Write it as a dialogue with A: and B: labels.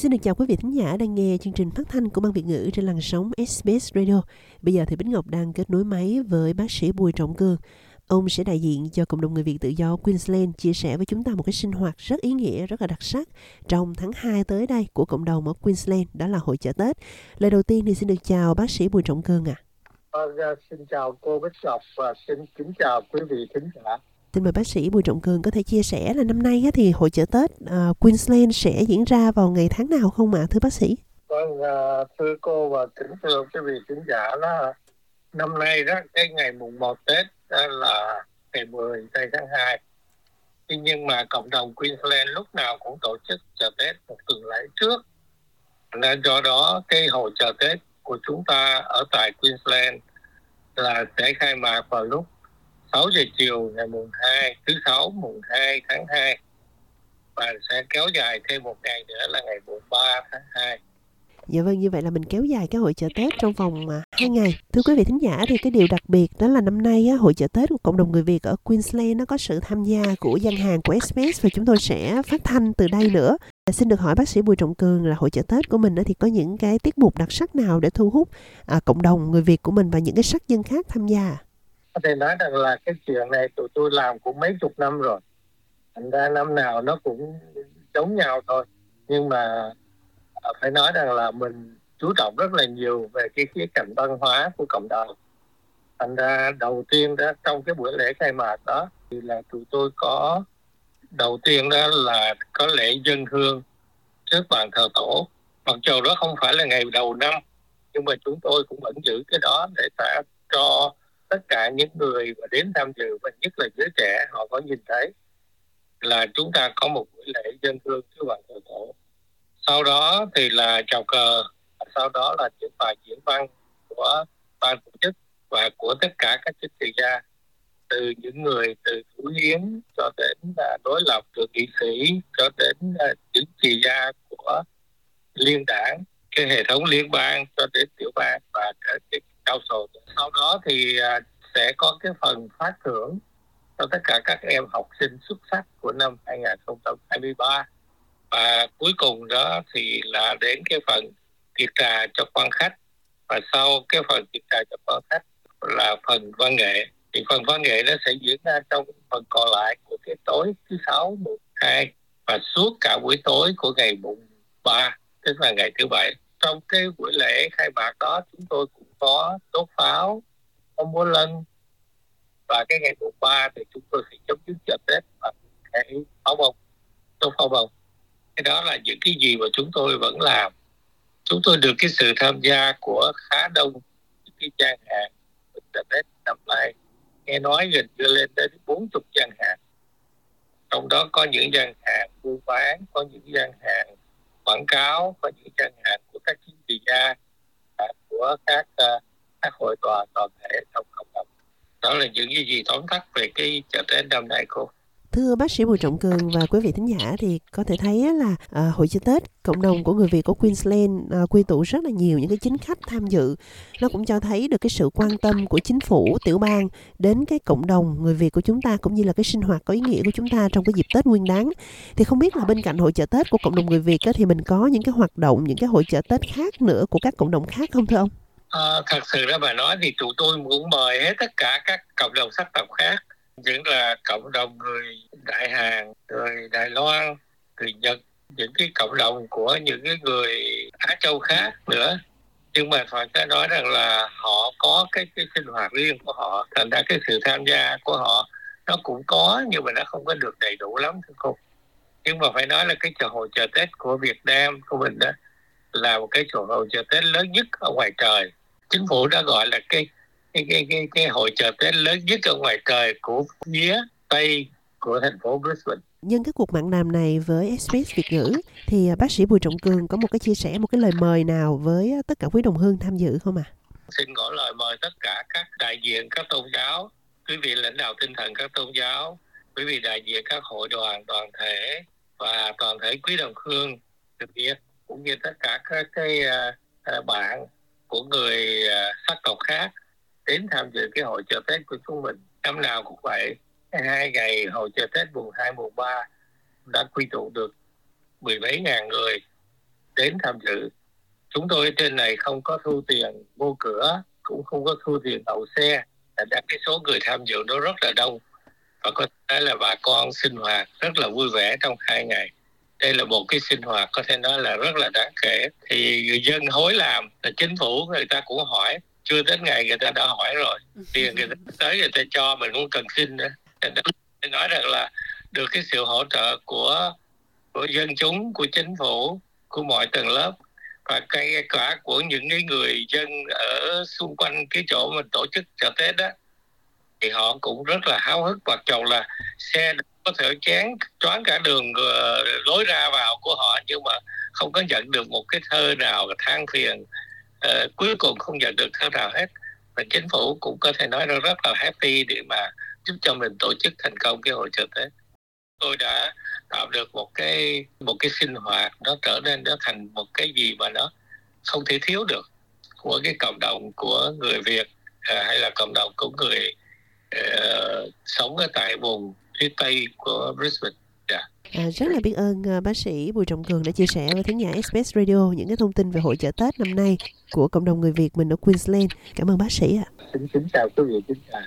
A: Xin được chào quý vị thính giả đang nghe chương trình phát thanh của ban Việt ngữ trên làn sóng SBS Radio. Bây giờ thì Bích Ngọc đang kết nối máy với bác sĩ Bùi Trọng Cương. Ông sẽ đại diện cho cộng đồng người Việt tự do Queensland chia sẻ với chúng ta một cái sinh hoạt rất ý nghĩa, rất là đặc sắc trong tháng 2 tới đây của cộng đồng ở Queensland, đó là hội chợ Tết. Lời đầu tiên thì xin được chào bác sĩ Bùi Trọng Cương ạ. À.
B: Vâng, xin chào cô Bích Ngọc và xin kính chào quý vị thính giả.
A: Xin mời bác sĩ Bùi Trọng Cường có thể chia sẻ là năm nay thì hội chợ Tết ờ, Queensland sẽ diễn ra vào ngày tháng nào không ạ, thưa bác sĩ?
B: Vâng, ờ, thưa cô và kính thưa quý vị khán giả là năm nay đó cái ngày mùng 1 Tết đó là ngày 10 tây tháng 2. Tuy nhiên mà cộng đồng Queensland lúc nào cũng tổ chức chợ Tết một tuần lễ trước. Nên do đó cái hội chợ Tết của chúng ta ở tại Queensland là sẽ khai mạc vào lúc 6 giờ chiều ngày mùng 2, thứ sáu mùng 2 tháng 2 và sẽ kéo dài thêm một ngày nữa là ngày mùng 3 tháng 2.
A: Dạ vâng, như vậy là mình kéo dài cái hội chợ Tết trong vòng mà hai ngày. Thưa quý vị thính giả thì cái điều đặc biệt đó là năm nay á, hội chợ Tết của cộng đồng người Việt ở Queensland nó có sự tham gia của gian hàng của SBS và chúng tôi sẽ phát thanh từ đây nữa. Xin được hỏi bác sĩ Bùi Trọng Cường là hội chợ Tết của mình thì có những cái tiết mục đặc sắc nào để thu hút à, cộng đồng người Việt của mình và những cái sắc dân khác tham gia?
B: Có thể nói rằng là cái chuyện này tụi tôi làm cũng mấy chục năm rồi. Thành ra năm nào nó cũng giống nhau thôi. Nhưng mà à, phải nói rằng là mình chú trọng rất là nhiều về cái khía cạnh văn hóa của cộng đồng. Thành ra đầu tiên đó, trong cái buổi lễ khai mạc đó, thì là tụi tôi có, đầu tiên đó là có lễ dân hương trước bàn thờ tổ. Mặc dù đó không phải là ngày đầu năm, nhưng mà chúng tôi cũng vẫn giữ cái đó để ta cho tất cả những người mà đến tham dự, và nhất là giới trẻ, họ có nhìn thấy là chúng ta có một buổi lễ dân hương trước bàn thờ tổ. Sau đó thì là chào cờ sau đó là những bài diễn văn của ban tổ chức và của tất cả các chức trị gia, từ những người từ thủ hiến cho đến là đối lập từ nghị sĩ, cho đến chính những trị gia của liên đảng, cái hệ thống liên bang cho đến tiểu bang và cái cao sổ sau đó thì à, sẽ có cái phần phát thưởng cho tất cả các em học sinh xuất sắc của năm 2023 và cuối cùng đó thì là đến cái phần tiệc trà cho quan khách. Và sau cái phần tiệc trà cho quan khách là phần văn nghệ. Thì phần văn nghệ nó sẽ diễn ra trong phần còn lại của cái tối thứ sáu, mùng hai và suốt cả buổi tối của ngày mùng ba, tức là ngày thứ bảy. Trong cái buổi lễ khai mạc đó, chúng tôi cũng có đốt pháo có múa lân. Và cái ngày mùng ba thì chúng tôi sẽ chấm dứt chợ tết bằng cái pháo bông đốt pháo bông cái đó là những cái gì mà chúng tôi vẫn làm. Chúng tôi được cái sự tham gia của khá đông những cái trang hàng chợ tết năm nay. Nghe nói gần như lên đến bốn chục gian hàng. Trong đó có những gian hàng buôn bán, có những gian hàng quảng cáo, có những gian hàng của các chính trị gia của các ờ, các hội tòa toàn thể trong cộng đồng. Đó là những cái gì tóm tắt về cái chợ Tết năm nay cô?
A: Thưa bác sĩ Bùi Trọng Cường và quý vị thính giả thì có thể thấy là à, hội chữ Tết cộng đồng của người Việt của Queensland à, quy tụ rất là nhiều những cái chính khách tham dự. Nó cũng cho thấy được cái sự quan tâm của chính phủ tiểu bang đến cái cộng đồng người Việt của chúng ta cũng như là cái sinh hoạt có ý nghĩa của chúng ta trong cái dịp Tết Nguyên đán. Thì không biết là bên cạnh hội chợ Tết của cộng đồng người Việt á, thì mình có những cái hoạt động, những cái hội chợ Tết khác nữa của các cộng đồng khác không thưa ông?
B: À, thật sự ra mà nói thì tụi tôi muốn mời hết tất cả các cộng đồng sắc tộc khác những là cộng đồng người Đại Hàn, người Đài Loan, người Nhật, những cái cộng đồng của những cái người Á Châu khác nữa. Nhưng mà phải nói rằng là họ có cái, cái sinh hoạt riêng của họ, thành ra cái sự tham gia của họ nó cũng có nhưng mà nó không có được đầy đủ lắm thưa cô. Nhưng mà phải nói là cái chợ hội chợ Tết của Việt Nam của mình đó là một cái chợ hội chợ Tết lớn nhất ở ngoài trời chính phủ đã gọi là cái cái cái cái, cái hội chợ Tết lớn nhất ở ngoài trời của phía Tây của thành phố Brisbane.
A: Nhân cái cuộc mặn đàm này với SBS Việt ngữ thì à, bác sĩ Bùi Trọng Cường có một cái chia sẻ một cái lời mời nào với tất cả quý đồng hương tham dự không ạ? À?
B: Xin gửi lời mời tất cả các đại diện các tôn giáo, quý vị lãnh đạo tinh thần các tôn giáo, quý vị đại diện các hội đoàn, đoàn thể và toàn thể quý đồng hương được biết cũng như tất cả các cái uh, bạn của người uh, sắc tộc khác đến tham dự cái hội chợ Tết của chúng mình. Năm nào cũng vậy, hai ngày hội chợ Tết mùng 2, mùng 3 đã quy tụ được mười mấy ngàn người đến tham dự. Chúng tôi ở trên này không có thu tiền vô cửa cũng không có thu tiền đậu xe. Đã ra cái số người tham dự nó rất là đông. Và có thể là bà con sinh hoạt rất là vui vẻ trong hai ngày. Đây là một cái sinh hoạt có thể nói là rất là đáng kể. Thì người dân hối làm là chính phủ người ta cũng hỏi chưa đến ngày người ta đã hỏi rồi. Tiền người ta tới người ta cho mình cũng cần xin nữa. Nói rằng là được cái sự hỗ trợ của của dân chúng của chính phủ của mọi tầng lớp và ngay cả của những cái người dân ở xung quanh cái chỗ mình tổ chức chợ Tết đó thì họ cũng rất là háo hức mặc dù là xe có thể chán choáng cả đường uh, lối ra vào của họ nhưng mà không có nhận được một cái thơ nào than phiền uh, cuối cùng không nhận được thơ nào hết và chính phủ cũng có thể nói là rất là happy để mà giúp cho mình tổ chức thành công cái hội chợ Tết tôi đã tạo được một cái một cái sinh hoạt nó trở nên nó thành một cái gì mà nó không thể thiếu được của cái cộng đồng của người Việt uh, hay là cộng đồng của người uh, sống ở tại vùng phía tây của Brisbane.
A: À, rất là biết ơn uh, bác sĩ Bùi Trọng Cường đã chia sẻ với thính giả Express Radio những cái thông tin về hội chợ Tết năm nay của cộng đồng người Việt mình ở Queensland. Cảm ơn bác sĩ ạ.
B: À. Xin kính chào quý vị, kính chào.